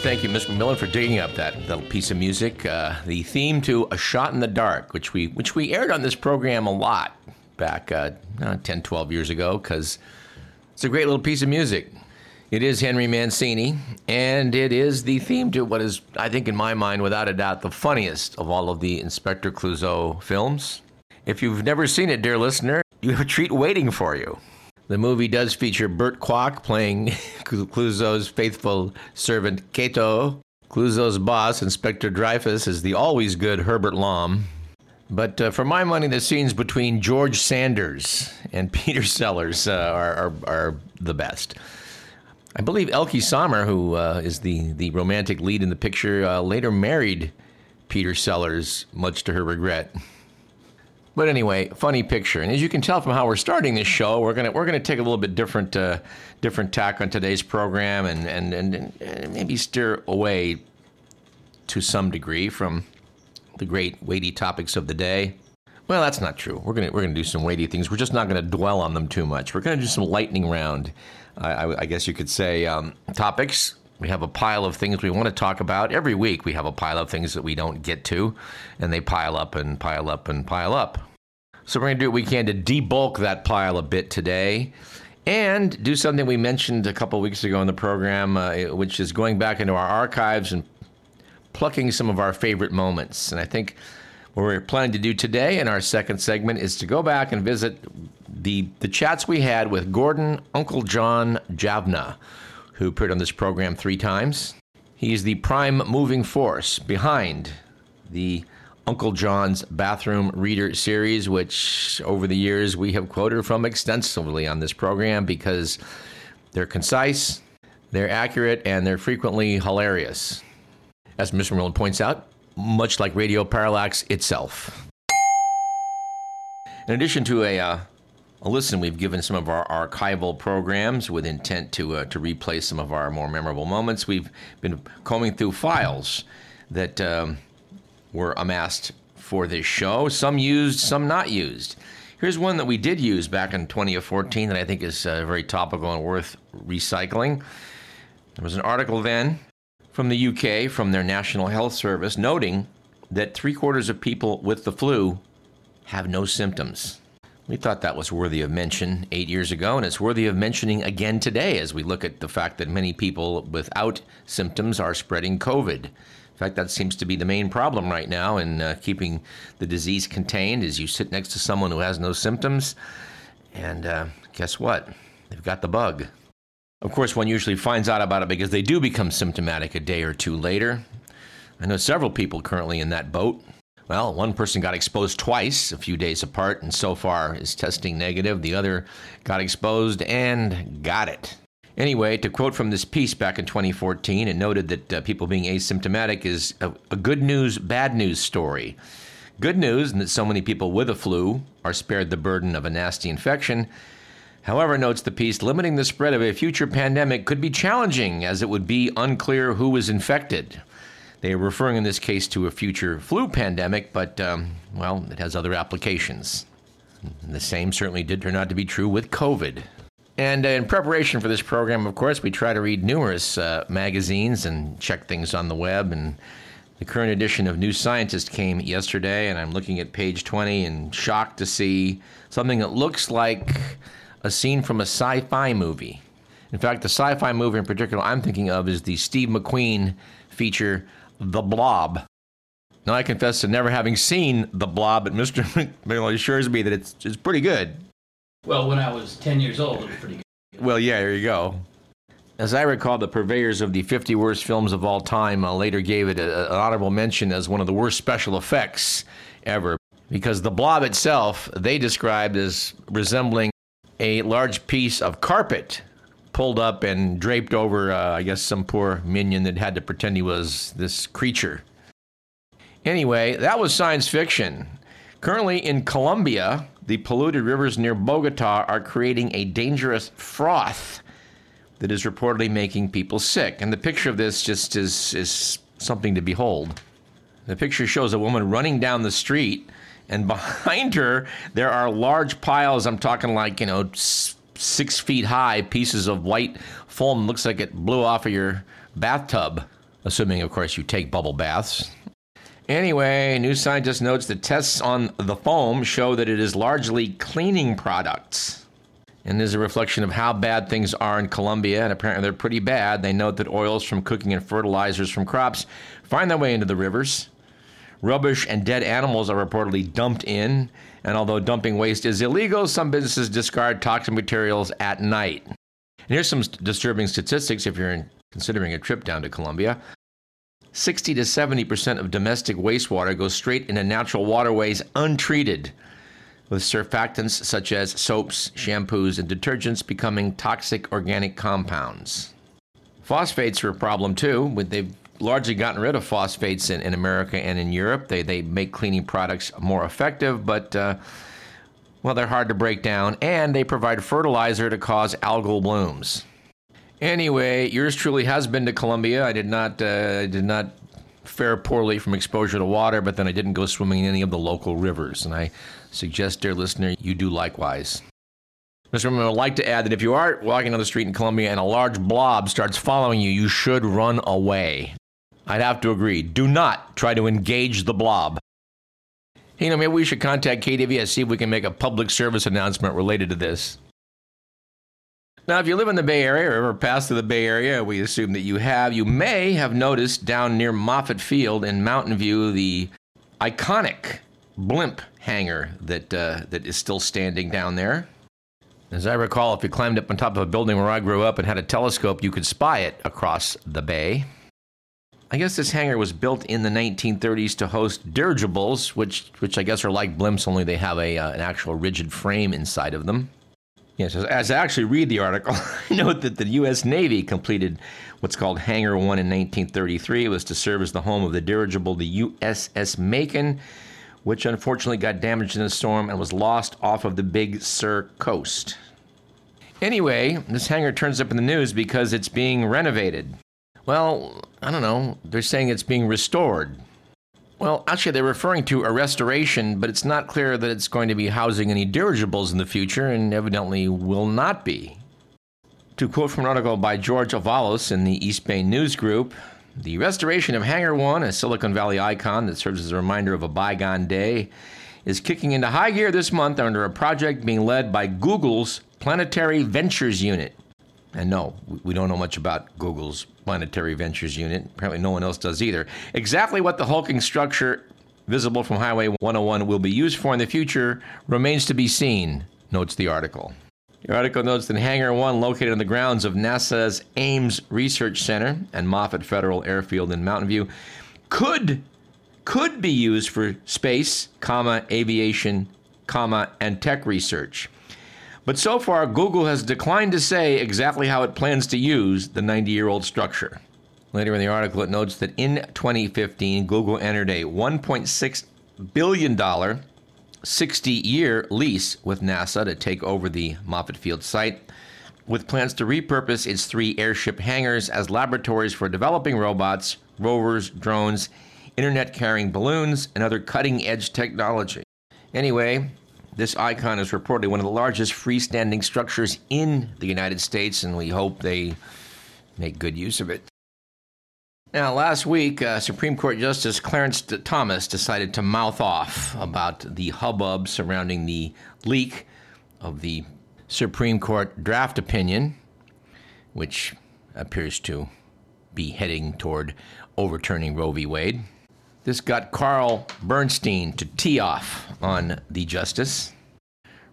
Thank you, Mr. McMillan, for digging up that little piece of music, uh, the theme to "A Shot in the Dark," which we which we aired on this program a lot back uh, 10, 12 years ago, because it's a great little piece of music. It is Henry Mancini, and it is the theme to what is, I think, in my mind, without a doubt, the funniest of all of the Inspector Clouseau films. If you've never seen it, dear listener, you have a treat waiting for you. The movie does feature Burt Kwouk playing Clouseau's faithful servant Kato. Clouseau's boss, Inspector Dreyfus, is the always good Herbert Lom. But uh, for my money, the scenes between George Sanders and Peter Sellers uh, are, are, are, the best. I believe Elke Sommer, who uh, is the, the romantic lead in the picture, uh, later married Peter Sellers, much to her regret. But anyway, funny picture. And as you can tell from how we're starting this show, we're gonna we're gonna take a little bit different uh, different tack on today's program and, and, and, and maybe steer away to some degree from the great weighty topics of the day. Well, that's not true. We're gonna we're gonna do some weighty things. We're just not gonna dwell on them too much. We're gonna do some lightning round. I, I, I guess you could say um, topics we have a pile of things we want to talk about. Every week we have a pile of things that we don't get to, and they pile up and pile up and pile up. So we're going to do what we can to debulk that pile a bit today and do something we mentioned a couple weeks ago in the program, uh, which is going back into our archives and plucking some of our favorite moments. And I think what we're planning to do today in our second segment is to go back and visit the, the chats we had with Gordon Uncle John Javna who appeared on this program three times. He is the prime moving force behind the Uncle John's Bathroom Reader series, which over the years we have quoted from extensively on this program because they're concise, they're accurate, and they're frequently hilarious. As Mr. Merlin points out, much like Radio Parallax itself. In addition to a uh, listen, we've given some of our archival programs with intent to uh, to replay some of our more memorable moments. We've been combing through files that um, were amassed for this show. Some used, some not used. Here's one that we did use back in 2014 that I think is uh, very topical and worth recycling. There was an article then from the UK, from their National Health Service, noting that three quarters of people with the flu have no symptoms. We thought that was worthy of mention eight years ago, and it's worthy of mentioning again today as we look at the fact that many people without symptoms are spreading COVID. In fact, that seems to be the main problem right now in uh, keeping the disease contained. Is you sit next to someone who has no symptoms, and uh, guess what? They've got the bug. Of course, one usually finds out about it because they do become symptomatic a day or two later. I know several people currently in that boat. Well, one person got exposed twice, a few days apart, and so far is testing negative. The other got exposed and got it. Anyway, to quote from this piece back in 2014, it noted that uh, people being asymptomatic is a, a good news, bad news story. Good news in that so many people with a flu are spared the burden of a nasty infection. However, notes the piece, limiting the spread of a future pandemic could be challenging as it would be unclear who was infected. They are referring in this case to a future flu pandemic, but, um, well, it has other applications. The same certainly did turn out to be true with COVID. And uh, in preparation for this program, of course, we try to read numerous uh, magazines and check things on the web. And the current edition of New Scientist came yesterday, and I'm looking at page 20 and shocked to see something that looks like a scene from a sci fi movie. In fact, the sci fi movie in particular I'm thinking of is the Steve McQueen feature the Blob. Now, I confess to never having seen The Blob, but Mr. McMillan assures me that it's, it's pretty good. Well, when I was 10 years old, it was pretty good. Well, yeah, there you go. As I recall, the purveyors of the 50 worst films of all time uh, later gave it a, an honorable mention as one of the worst special effects ever because the blob itself they described as resembling a large piece of carpet pulled up and draped over, uh, I guess, some poor minion that had to pretend he was this creature. Anyway, that was science fiction. Currently in Colombia, the polluted rivers near Bogota are creating a dangerous froth that is reportedly making people sick. And the picture of this just is, is something to behold. The picture shows a woman running down the street, and behind her, there are large piles, I'm talking like, you know, six feet high pieces of white foam. Looks like it blew off of your bathtub, assuming, of course, you take bubble baths. Anyway, New Scientist notes that tests on the foam show that it is largely cleaning products. And is a reflection of how bad things are in Colombia, and apparently they're pretty bad. They note that oils from cooking and fertilizers from crops find their way into the rivers. Rubbish and dead animals are reportedly dumped in, and although dumping waste is illegal, some businesses discard toxic materials at night. And here's some disturbing statistics if you're considering a trip down to Colombia. 60 to 70% of domestic wastewater goes straight into natural waterways untreated, with surfactants such as soaps, shampoos, and detergents becoming toxic organic compounds. Phosphates are a problem too. with They've largely gotten rid of phosphates in, in America and in Europe. They, they make cleaning products more effective, but uh, well, they're hard to break down, and they provide fertilizer to cause algal blooms. Anyway, yours truly has been to Colombia. I did not uh, did not fare poorly from exposure to water, but then I didn't go swimming in any of the local rivers, and I suggest, dear listener, you do likewise. Mr. Woman, I would like to add that if you are walking down the street in Colombia and a large blob starts following you, you should run away. I'd have to agree. Do not try to engage the blob. You know, maybe we should contact KDVS, see if we can make a public service announcement related to this. Now, if you live in the Bay Area or ever passed through the Bay Area, we assume that you have, you may have noticed down near Moffett Field in Mountain View the iconic blimp hangar that, uh, that is still standing down there. As I recall, if you climbed up on top of a building where I grew up and had a telescope, you could spy it across the bay. I guess this hangar was built in the 1930s to host dirigibles, which, which I guess are like blimps, only they have a, uh, an actual rigid frame inside of them. Yes, as I actually read the article, I note that the U.S. Navy completed what's called Hangar 1 in 1933. It was to serve as the home of the dirigible, the USS Macon, which unfortunately got damaged in a storm and was lost off of the Big Sur coast. Anyway, this hangar turns up in the news because it's being renovated. Well, I don't know. They're saying it's being restored. Well, actually, they're referring to a restoration, but it's not clear that it's going to be housing any dirigibles in the future, and evidently will not be. To quote from an article by George Avalos in the East Bay News Group, the restoration of Hangar One, a Silicon Valley icon that serves as a reminder of a bygone day, is kicking into high gear this month under a project being led by Google's Planetary Ventures Unit. And no, we don't know much about Google's Planetary Ventures unit. Apparently, no one else does either. Exactly what the hulking structure visible from Highway 101 will be used for in the future remains to be seen, notes the article. The article notes that Hangar 1, located on the grounds of NASA's Ames Research Center and Moffett Federal Airfield in Mountain View, could could be used for space, comma, aviation, comma, and tech research. But so far, Google has declined to say exactly how it plans to use the 90 year old structure. Later in the article, it notes that in 2015, Google entered a $1.6 billion 60 year lease with NASA to take over the Moffett Field site, with plans to repurpose its three airship hangars as laboratories for developing robots, rovers, drones, internet carrying balloons, and other cutting edge technology. Anyway, this icon is reportedly one of the largest freestanding structures in the United States, and we hope they make good use of it. Now, last week, uh, Supreme Court Justice Clarence Thomas decided to mouth off about the hubbub surrounding the leak of the Supreme Court draft opinion, which appears to be heading toward overturning Roe v. Wade. This got Carl Bernstein to tee off on the justice.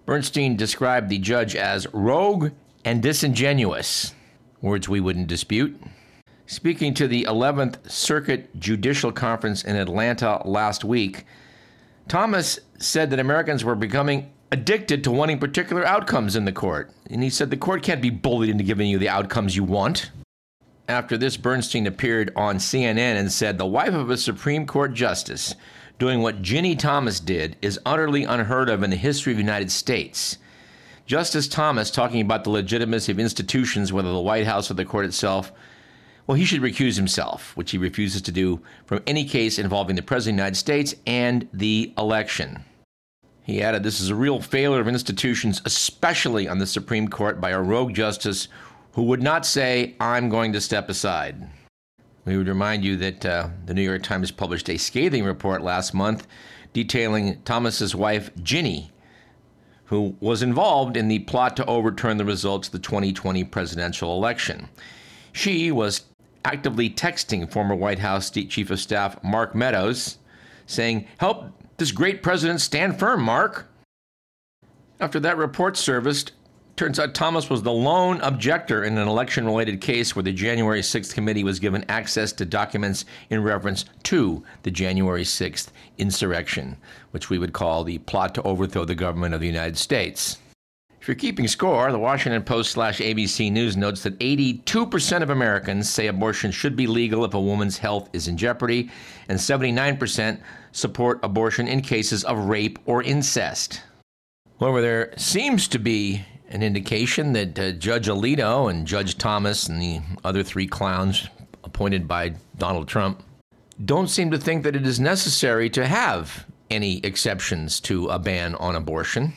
Bernstein described the judge as rogue and disingenuous. Words we wouldn't dispute. Speaking to the 11th Circuit Judicial Conference in Atlanta last week, Thomas said that Americans were becoming addicted to wanting particular outcomes in the court. And he said the court can't be bullied into giving you the outcomes you want. After this, Bernstein appeared on CNN and said the wife of a Supreme Court justice doing what Ginni Thomas did is utterly unheard of in the history of the United States. Justice Thomas talking about the legitimacy of institutions, whether the White House or the court itself, well, he should recuse himself, which he refuses to do from any case involving the President of the United States and the election. He added, This is a real failure of institutions, especially on the Supreme Court, by a rogue justice who would not say, I'm going to step aside. We would remind you that uh, the New York Times published a scathing report last month detailing Thomas's wife, Ginni, who was involved in the plot to overturn the results of the 2020 presidential election. She was actively texting former White House Chief of Staff Mark Meadows, saying, Help this great president stand firm, Mark. After that report surfaced, turns out Thomas was the lone objector in an election related case where the January 6th committee was given access to documents in reference to the January 6th insurrection, which we would call the plot to overthrow the government of the United States. If you're keeping score, the Washington Post slash ABC News notes that 82% of Americans say abortion should be legal if a woman's health is in jeopardy, and 79% support abortion in cases of rape or incest. However, there seems to be an indication that uh, Judge Alito and Judge Thomas and the other three clowns appointed by Donald Trump don't seem to think that it is necessary to have any exceptions to a ban on abortion.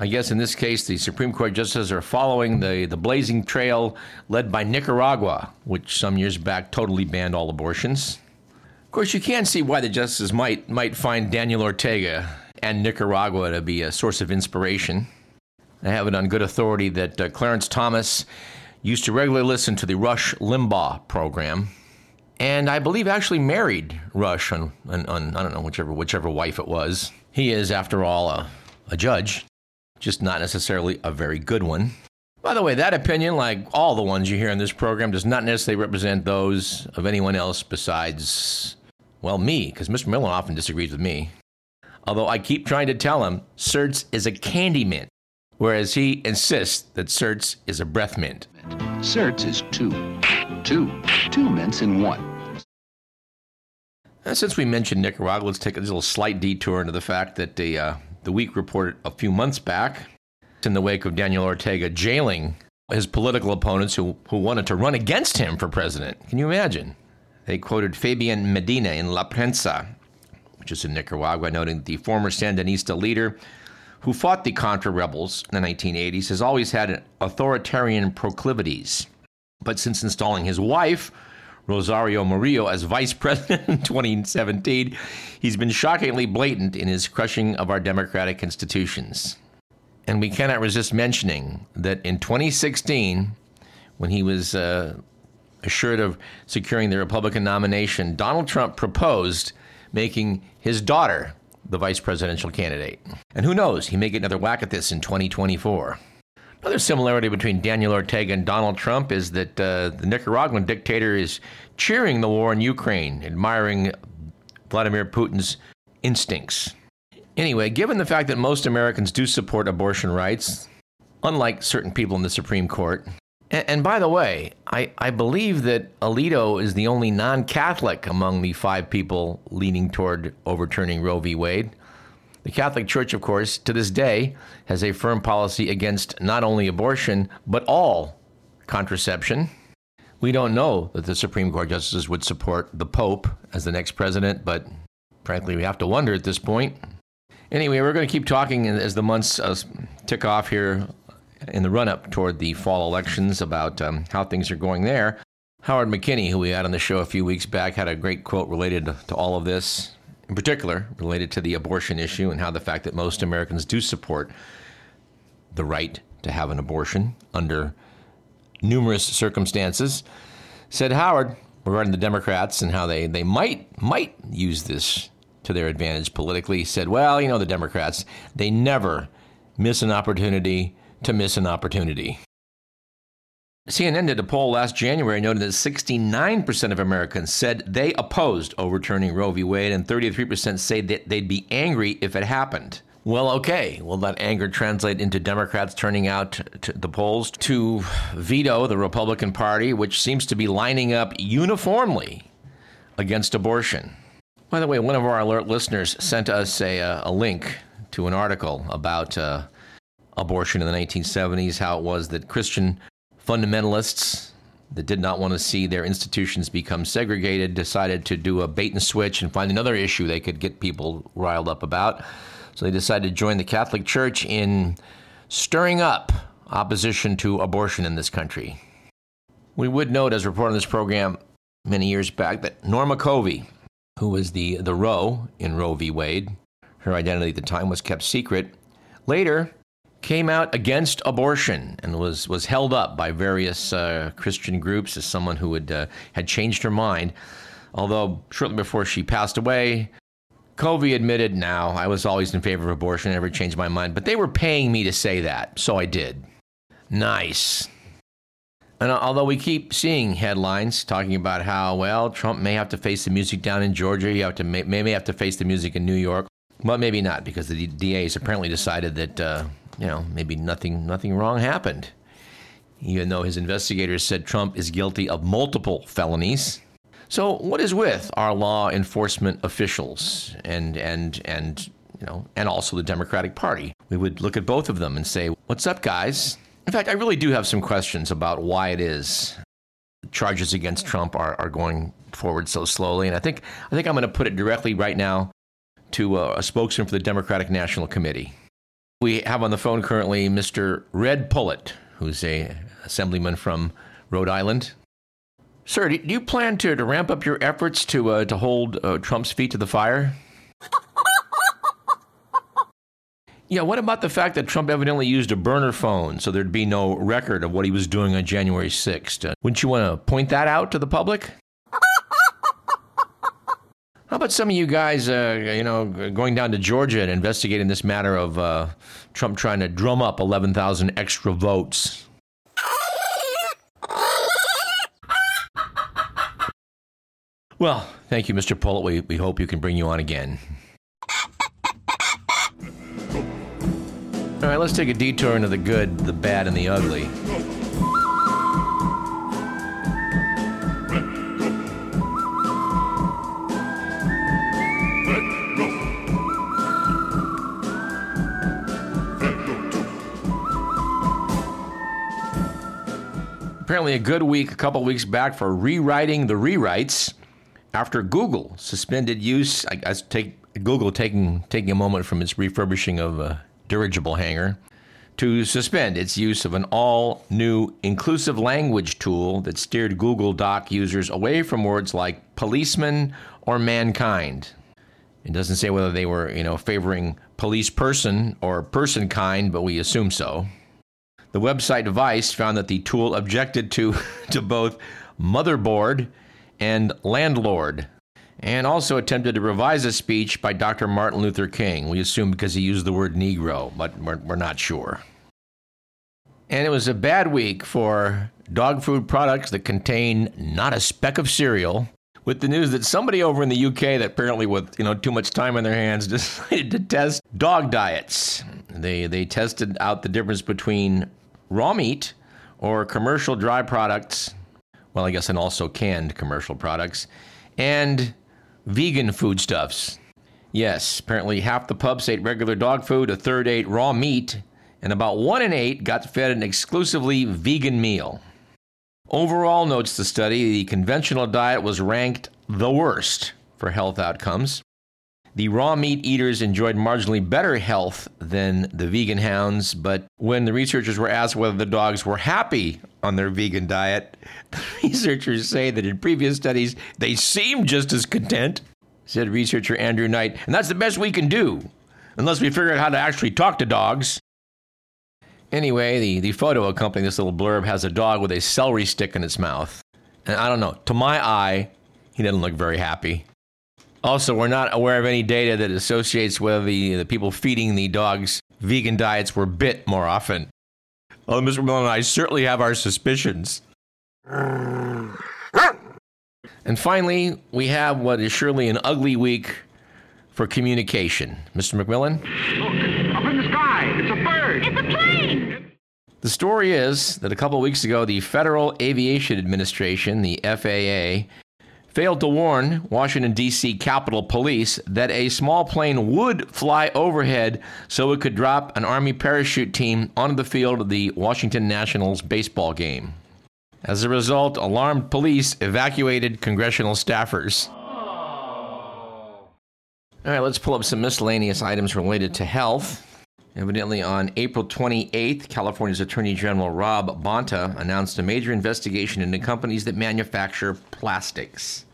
I guess in this case, the Supreme Court justices are following the, the blazing trail led by Nicaragua, which some years back totally banned all abortions. Of course, you can see why the justices might, might find Daniel Ortega and Nicaragua to be a source of inspiration. I have it on good authority that uh, Clarence Thomas used to regularly listen to the Rush Limbaugh program, and I believe actually married Rush on, on, on I don't know whichever whichever wife it was. He is, after all, a, a judge just not necessarily a very good one. By the way, that opinion, like all the ones you hear in this program, does not necessarily represent those of anyone else besides, well, me, because Mr. Miller often disagrees with me. Although I keep trying to tell him Certs is a candy mint, whereas he insists that Certs is a breath mint. Certs is two. Two. Two mints in one. And since we mentioned Nicaragua, let's take a little slight detour into the fact that the uh, the Week reported a few months back, in the wake of Daniel Ortega jailing his political opponents who, who wanted to run against him for president. Can you imagine? They quoted Fabian Medina in La Prensa, which is in Nicaragua, noting that the former Sandinista leader who fought the Contra rebels in the 1980s has always had authoritarian proclivities. But since installing his wife, Rosario Murillo as vice president in 2017, he's been shockingly blatant in his crushing of our democratic institutions. And we cannot resist mentioning that in 2016, when he was uh, assured of securing the Republican nomination, Donald Trump proposed making his daughter the vice presidential candidate. And who knows, he may get another whack at this in 2024. Another similarity between Daniel Ortega and Donald Trump is that uh, the Nicaraguan dictator is cheering the war in Ukraine, admiring Vladimir Putin's instincts. Anyway, given the fact that most Americans do support abortion rights, unlike certain people in the Supreme Court, and, and by the way, I, I believe that Alito is the only non Catholic among the five people leaning toward overturning Roe v. Wade. The Catholic Church, of course, to this day has a firm policy against not only abortion, but all contraception. We don't know that the Supreme Court justices would support the Pope as the next president, but frankly, we have to wonder at this point. Anyway, we're going to keep talking as the months uh, tick off here in the run up toward the fall elections about um, how things are going there. Howard McKinney, who we had on the show a few weeks back, had a great quote related to all of this in particular related to the abortion issue and how the fact that most Americans do support the right to have an abortion under numerous circumstances, said Howard regarding the Democrats and how they, they might might use this to their advantage politically, said, well, you know, the Democrats, they never miss an opportunity to miss an opportunity. CNN did a poll last January noting that 69% of Americans said they opposed overturning Roe v. Wade, and 33% say that they'd be angry if it happened. Well, okay. Will that anger translate into Democrats turning out to the polls to veto the Republican Party, which seems to be lining up uniformly against abortion? By the way, one of our alert listeners sent us a, a link to an article about uh, abortion in the 1970s, how it was that Christian fundamentalists that did not want to see their institutions become segregated decided to do a bait and switch and find another issue they could get people riled up about. So they decided to join the Catholic Church in stirring up opposition to abortion in this country. We would note, as reported in this program many years back, that Norma Covey, who was the, the Roe in Roe v. Wade, her identity at the time was kept secret, later came out against abortion and was, was held up by various uh, Christian groups as someone who had, uh, had changed her mind. Although shortly before she passed away, Covey admitted, now I was always in favor of abortion, never changed my mind, but they were paying me to say that, so I did. Nice. And although we keep seeing headlines talking about how, well, Trump may have to face the music down in Georgia, you have to may, may have to face the music in New York, but maybe not because the DA has apparently decided that uh, you know, maybe nothing nothing wrong happened. Even though his investigators said Trump is guilty of multiple felonies. So what is with our law enforcement officials and and and you know, and also the Democratic Party? We would look at both of them and say, "What's up, guys?" In fact, I really do have some questions about why it is charges against Trump are, are going forward so slowly. And I think I think I'm going to put it directly right now to a, a spokesman for the Democratic National Committee. We have on the phone currently Mr. Red Pullitt, who's a assemblyman from Rhode Island. Sir, do you plan to, to ramp up your efforts to uh, to hold uh, Trump's feet to the fire? yeah, what about the fact that Trump evidently used a burner phone so there'd be no record of what he was doing on January 6th? Uh, wouldn't you want to point that out to the public? How about some of you guys, uh, you know, going down to Georgia and investigating this matter of uh, Trump trying to drum up 11,000 extra votes? Well, thank you, Mr. Pullitt. We, we hope you can bring you on again. All right, let's take a detour into the good, the bad, and the ugly. Apparently a good week a couple weeks back for rewriting the rewrites after Google suspended use. I, I take Google taking taking a moment from its refurbishing of a dirigible hangar to suspend its use of an all new inclusive language tool that steered Google Doc users away from words like policeman or mankind. It doesn't say whether they were, you know, favoring police person or person kind, but we assume so. The website Vice found that the tool objected to, to both motherboard and landlord, and also attempted to revise a speech by Dr. Martin Luther King. We assume because he used the word Negro, but we're, we're not sure. And it was a bad week for dog food products that contain not a speck of cereal. With the news that somebody over in the UK that apparently with you know too much time on their hands decided to test dog diets. They they tested out the difference between raw meat or commercial dry products, well, I guess, and also canned commercial products, and vegan foodstuffs. Yes, apparently half the pups ate regular dog food, a third ate raw meat, and about one in eight got fed an exclusively vegan meal. Overall, notes the study, the conventional diet was ranked the worst for health outcomes. The raw meat eaters enjoyed marginally better health than the vegan hounds, but when the researchers were asked whether the dogs were happy on their vegan diet, the researchers say that in previous studies they seemed just as content, said researcher Andrew Knight. And that's the best we can do, unless we figure out how to actually talk to dogs. Anyway, the, the photo accompanying this little blurb has a dog with a celery stick in its mouth. And I don't know, to my eye, he doesn't look very happy. Also, we're not aware of any data that associates whether the, the people feeding the dogs vegan diets were bit more often. Well, Mr. McMillan and I certainly have our suspicions. And finally, we have what is surely an ugly week for communication. Mr. McMillan? Look, up in the sky. It's a bird. It's a plane! The story is that a couple of weeks ago, the Federal Aviation Administration, the FAA, failed to warn Washington, D.C. Capitol Police that a small plane would fly overhead so it could drop an Army parachute team onto the field of the Washington Nationals baseball game. As a result, alarmed police evacuated congressional staffers. All right, let's pull up some miscellaneous items related to health. Evidently, on April 28th, California's Attorney General Rob Bonta announced a major investigation into companies that manufacture plastics.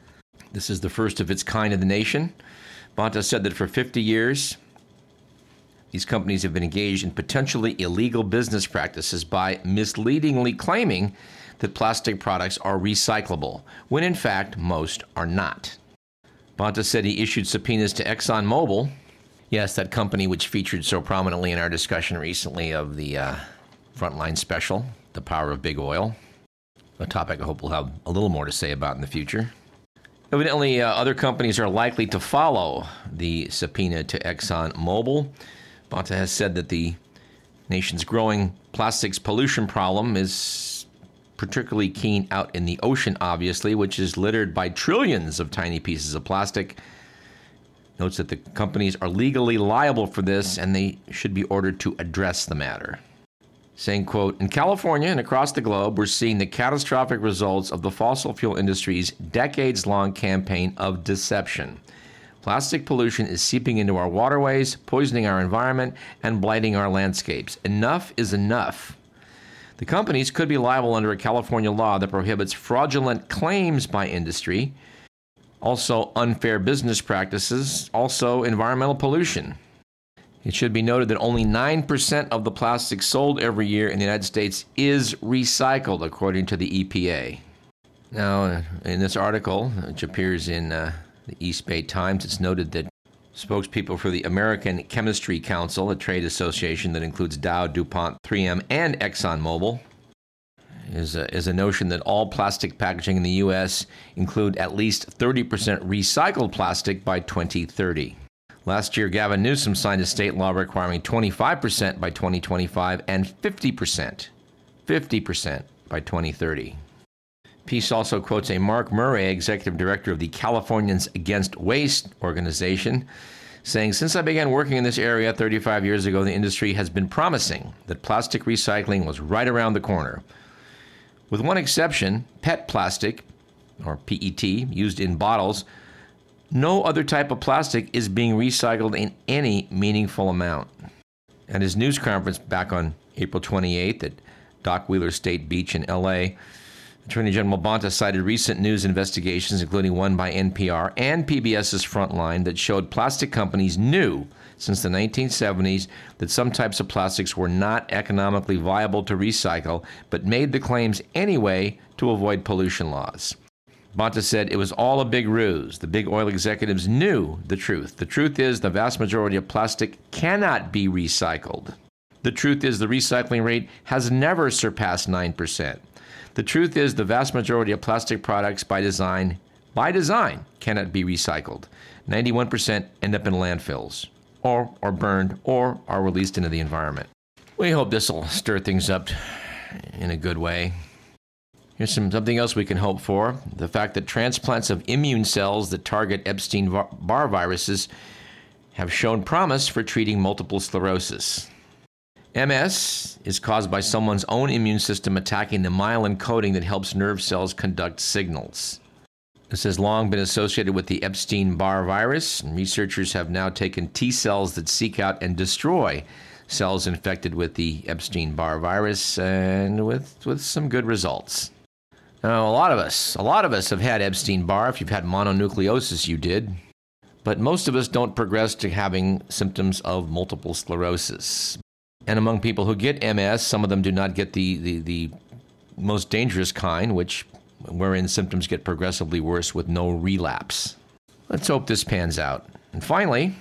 This is the first of its kind in the nation. Bonta said that for 50 years, these companies have been engaged in potentially illegal business practices by misleadingly claiming that plastic products are recyclable, when in fact most are not. Bonta said he issued subpoenas to ExxonMobil, Yes, that company which featured so prominently in our discussion recently of the uh, Frontline Special, The Power of Big Oil, a topic I hope we'll have a little more to say about in the future. Evidently, uh, other companies are likely to follow the subpoena to ExxonMobil. Bonta has said that the nation's growing plastics pollution problem is particularly keen out in the ocean, obviously, which is littered by trillions of tiny pieces of plastic notes that the companies are legally liable for this and they should be ordered to address the matter. Saying, quote, in California and across the globe, we're seeing the catastrophic results of the fossil fuel industry's decades long campaign of deception. Plastic pollution is seeping into our waterways, poisoning our environment, and blighting our landscapes. Enough is enough. The companies could be liable under a California law that prohibits fraudulent claims by industry also unfair business practices, also environmental pollution. It should be noted that only 9% of the plastic sold every year in the United States is recycled, according to the EPA. Now, in this article, which appears in uh, the East Bay Times, it's noted that spokespeople for the American Chemistry Council, a trade association that includes Dow, DuPont, 3M, and ExxonMobil, is a, is a notion that all plastic packaging in the U.S. include at least 30% recycled plastic by 2030. Last year, Gavin Newsom signed a state law requiring 25% by 2025 and 50%, 50% by 2030. Piece also quotes a Mark Murray, executive director of the Californians Against Waste organization, saying, Since I began working in this area 35 years ago, the industry has been promising that plastic recycling was right around the corner. With one exception, PET plastic, or PET, used in bottles, no other type of plastic is being recycled in any meaningful amount. At his news conference back on April 28th at Dockweiler State Beach in LA, Attorney General Bonta cited recent news investigations, including one by NPR and PBS's Frontline, that showed plastic companies knew since the 1970s that some types of plastics were not economically viable to recycle, but made the claims anyway to avoid pollution laws. Bonta said it was all a big ruse. The big oil executives knew the truth. The truth is, the vast majority of plastic cannot be recycled. The truth is, the recycling rate has never surpassed 9%. The truth is, the vast majority of plastic products by design, by design, cannot be recycled. 91% end up in landfills or are burned or are released into the environment. We hope this will stir things up in a good way. Here's some, something else we can hope for the fact that transplants of immune cells that target Epstein Barr viruses have shown promise for treating multiple sclerosis. MS is caused by someone's own immune system attacking the myelin coating that helps nerve cells conduct signals. This has long been associated with the Epstein Barr virus, and researchers have now taken T cells that seek out and destroy cells infected with the Epstein Barr virus, and with, with some good results. Now, a lot of us, a lot of us have had Epstein Barr. If you've had mononucleosis, you did. But most of us don't progress to having symptoms of multiple sclerosis. And among people who get MS, some of them do not get the, the, the most dangerous kind, which wherein symptoms get progressively worse with no relapse. Let's hope this pans out. And finally,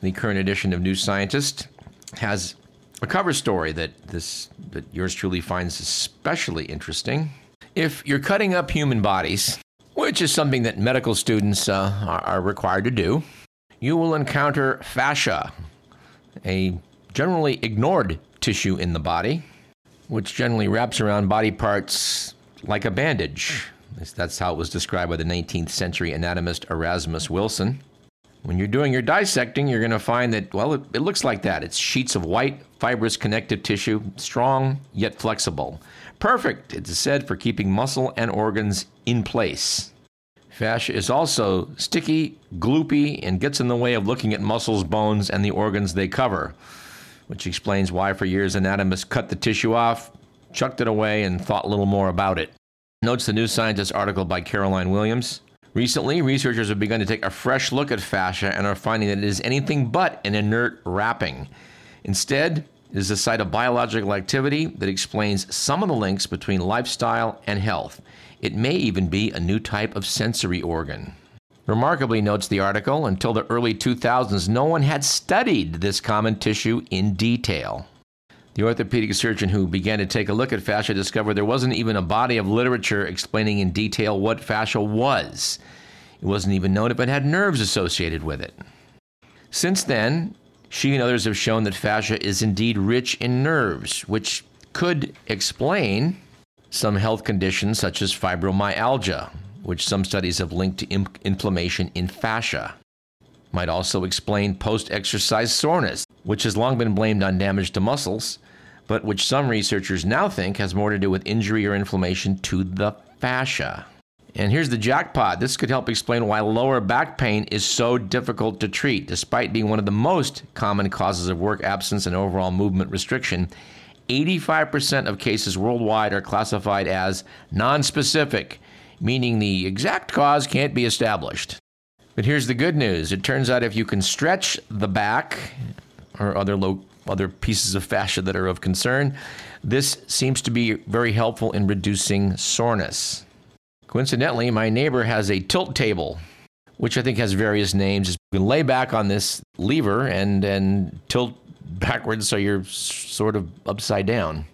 the current edition of New Scientist has A cover story that this that yours truly finds especially interesting. If you're cutting up human bodies, which is something that medical students uh, are, are required to do, you will encounter fascia, a generally ignored tissue in the body, which generally wraps around body parts like a bandage. That's how it was described by the 19th century anatomist Erasmus Wilson. When you're doing your dissecting, you're going to find that, well, it, it, looks like that. It's sheets of white, fibrous connective tissue, strong yet flexible. Perfect, it's said, for keeping muscle and organs in place. Fascia is also sticky, gloopy, and gets in the way of looking at muscles, bones, and the organs they cover, which explains why for years anatomists cut the tissue off, chucked it away, and thought little more about it. Notes the New Scientist article by Caroline Williams. Recently, researchers have begun to take a fresh look at fascia and are finding that it is anything but an inert wrapping. Instead, it is a site of biological activity that explains some of the links between lifestyle and health. It may even be a new type of sensory organ. Remarkably, notes the article, until the early 2000s, no one had studied this common tissue in detail. The orthopedic surgeon who began to take a look at fascia discovered there wasn't even a body of literature explaining in detail what fascia was. It wasn't even known if it had nerves associated with it. Since then, she and others have shown that fascia is indeed rich in nerves, which could explain some health conditions such as fibromyalgia, which some studies have linked to imp- inflammation in fascia. Might also explain post exercise soreness, which has long been blamed on damage to muscles, but which some researchers now think has more to do with injury or inflammation to the fascia. And here's the jackpot. This could help explain why lower back pain is so difficult to treat, despite being one of the most common causes of work absence and overall movement restriction. 85% of cases worldwide are classified as nonspecific, meaning the exact cause can't be established. But here's the good news it turns out if you can stretch the back or other, low, other pieces of fascia that are of concern, this seems to be very helpful in reducing soreness. Coincidentally, my neighbor has a tilt table, which I think has various names. You can lay back on this lever and, and tilt backwards so you're sort of upside down.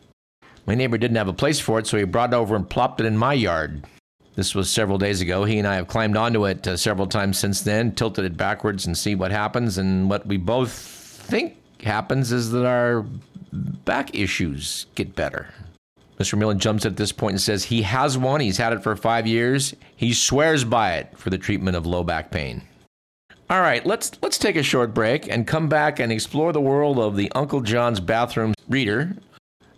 My neighbor didn't have a place for it, so he brought it over and plopped it in my yard. This was several days ago. He and I have climbed onto it uh, several times since then, tilted it backwards and see what happens. And what we both think happens is that our back issues get better. Mr. Millen jumps at this point and says he has one. He's had it for five years. He swears by it for the treatment of low back pain. All right, let's let's take a short break and come back and explore the world of the Uncle John's Bathroom Reader,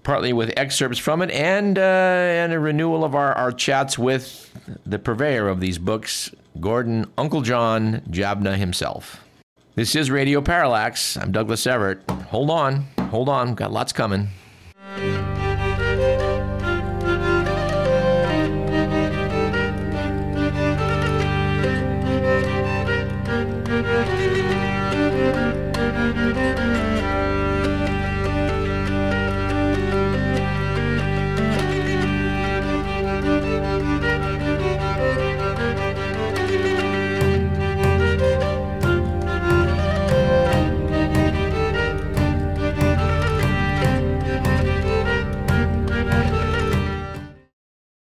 partly with excerpts from it and uh, and a renewal of our, our chats with the purveyor of these books, Gordon Uncle John Javna himself. This is Radio Parallax. I'm Douglas Everett. Hold on, hold on, got lots coming.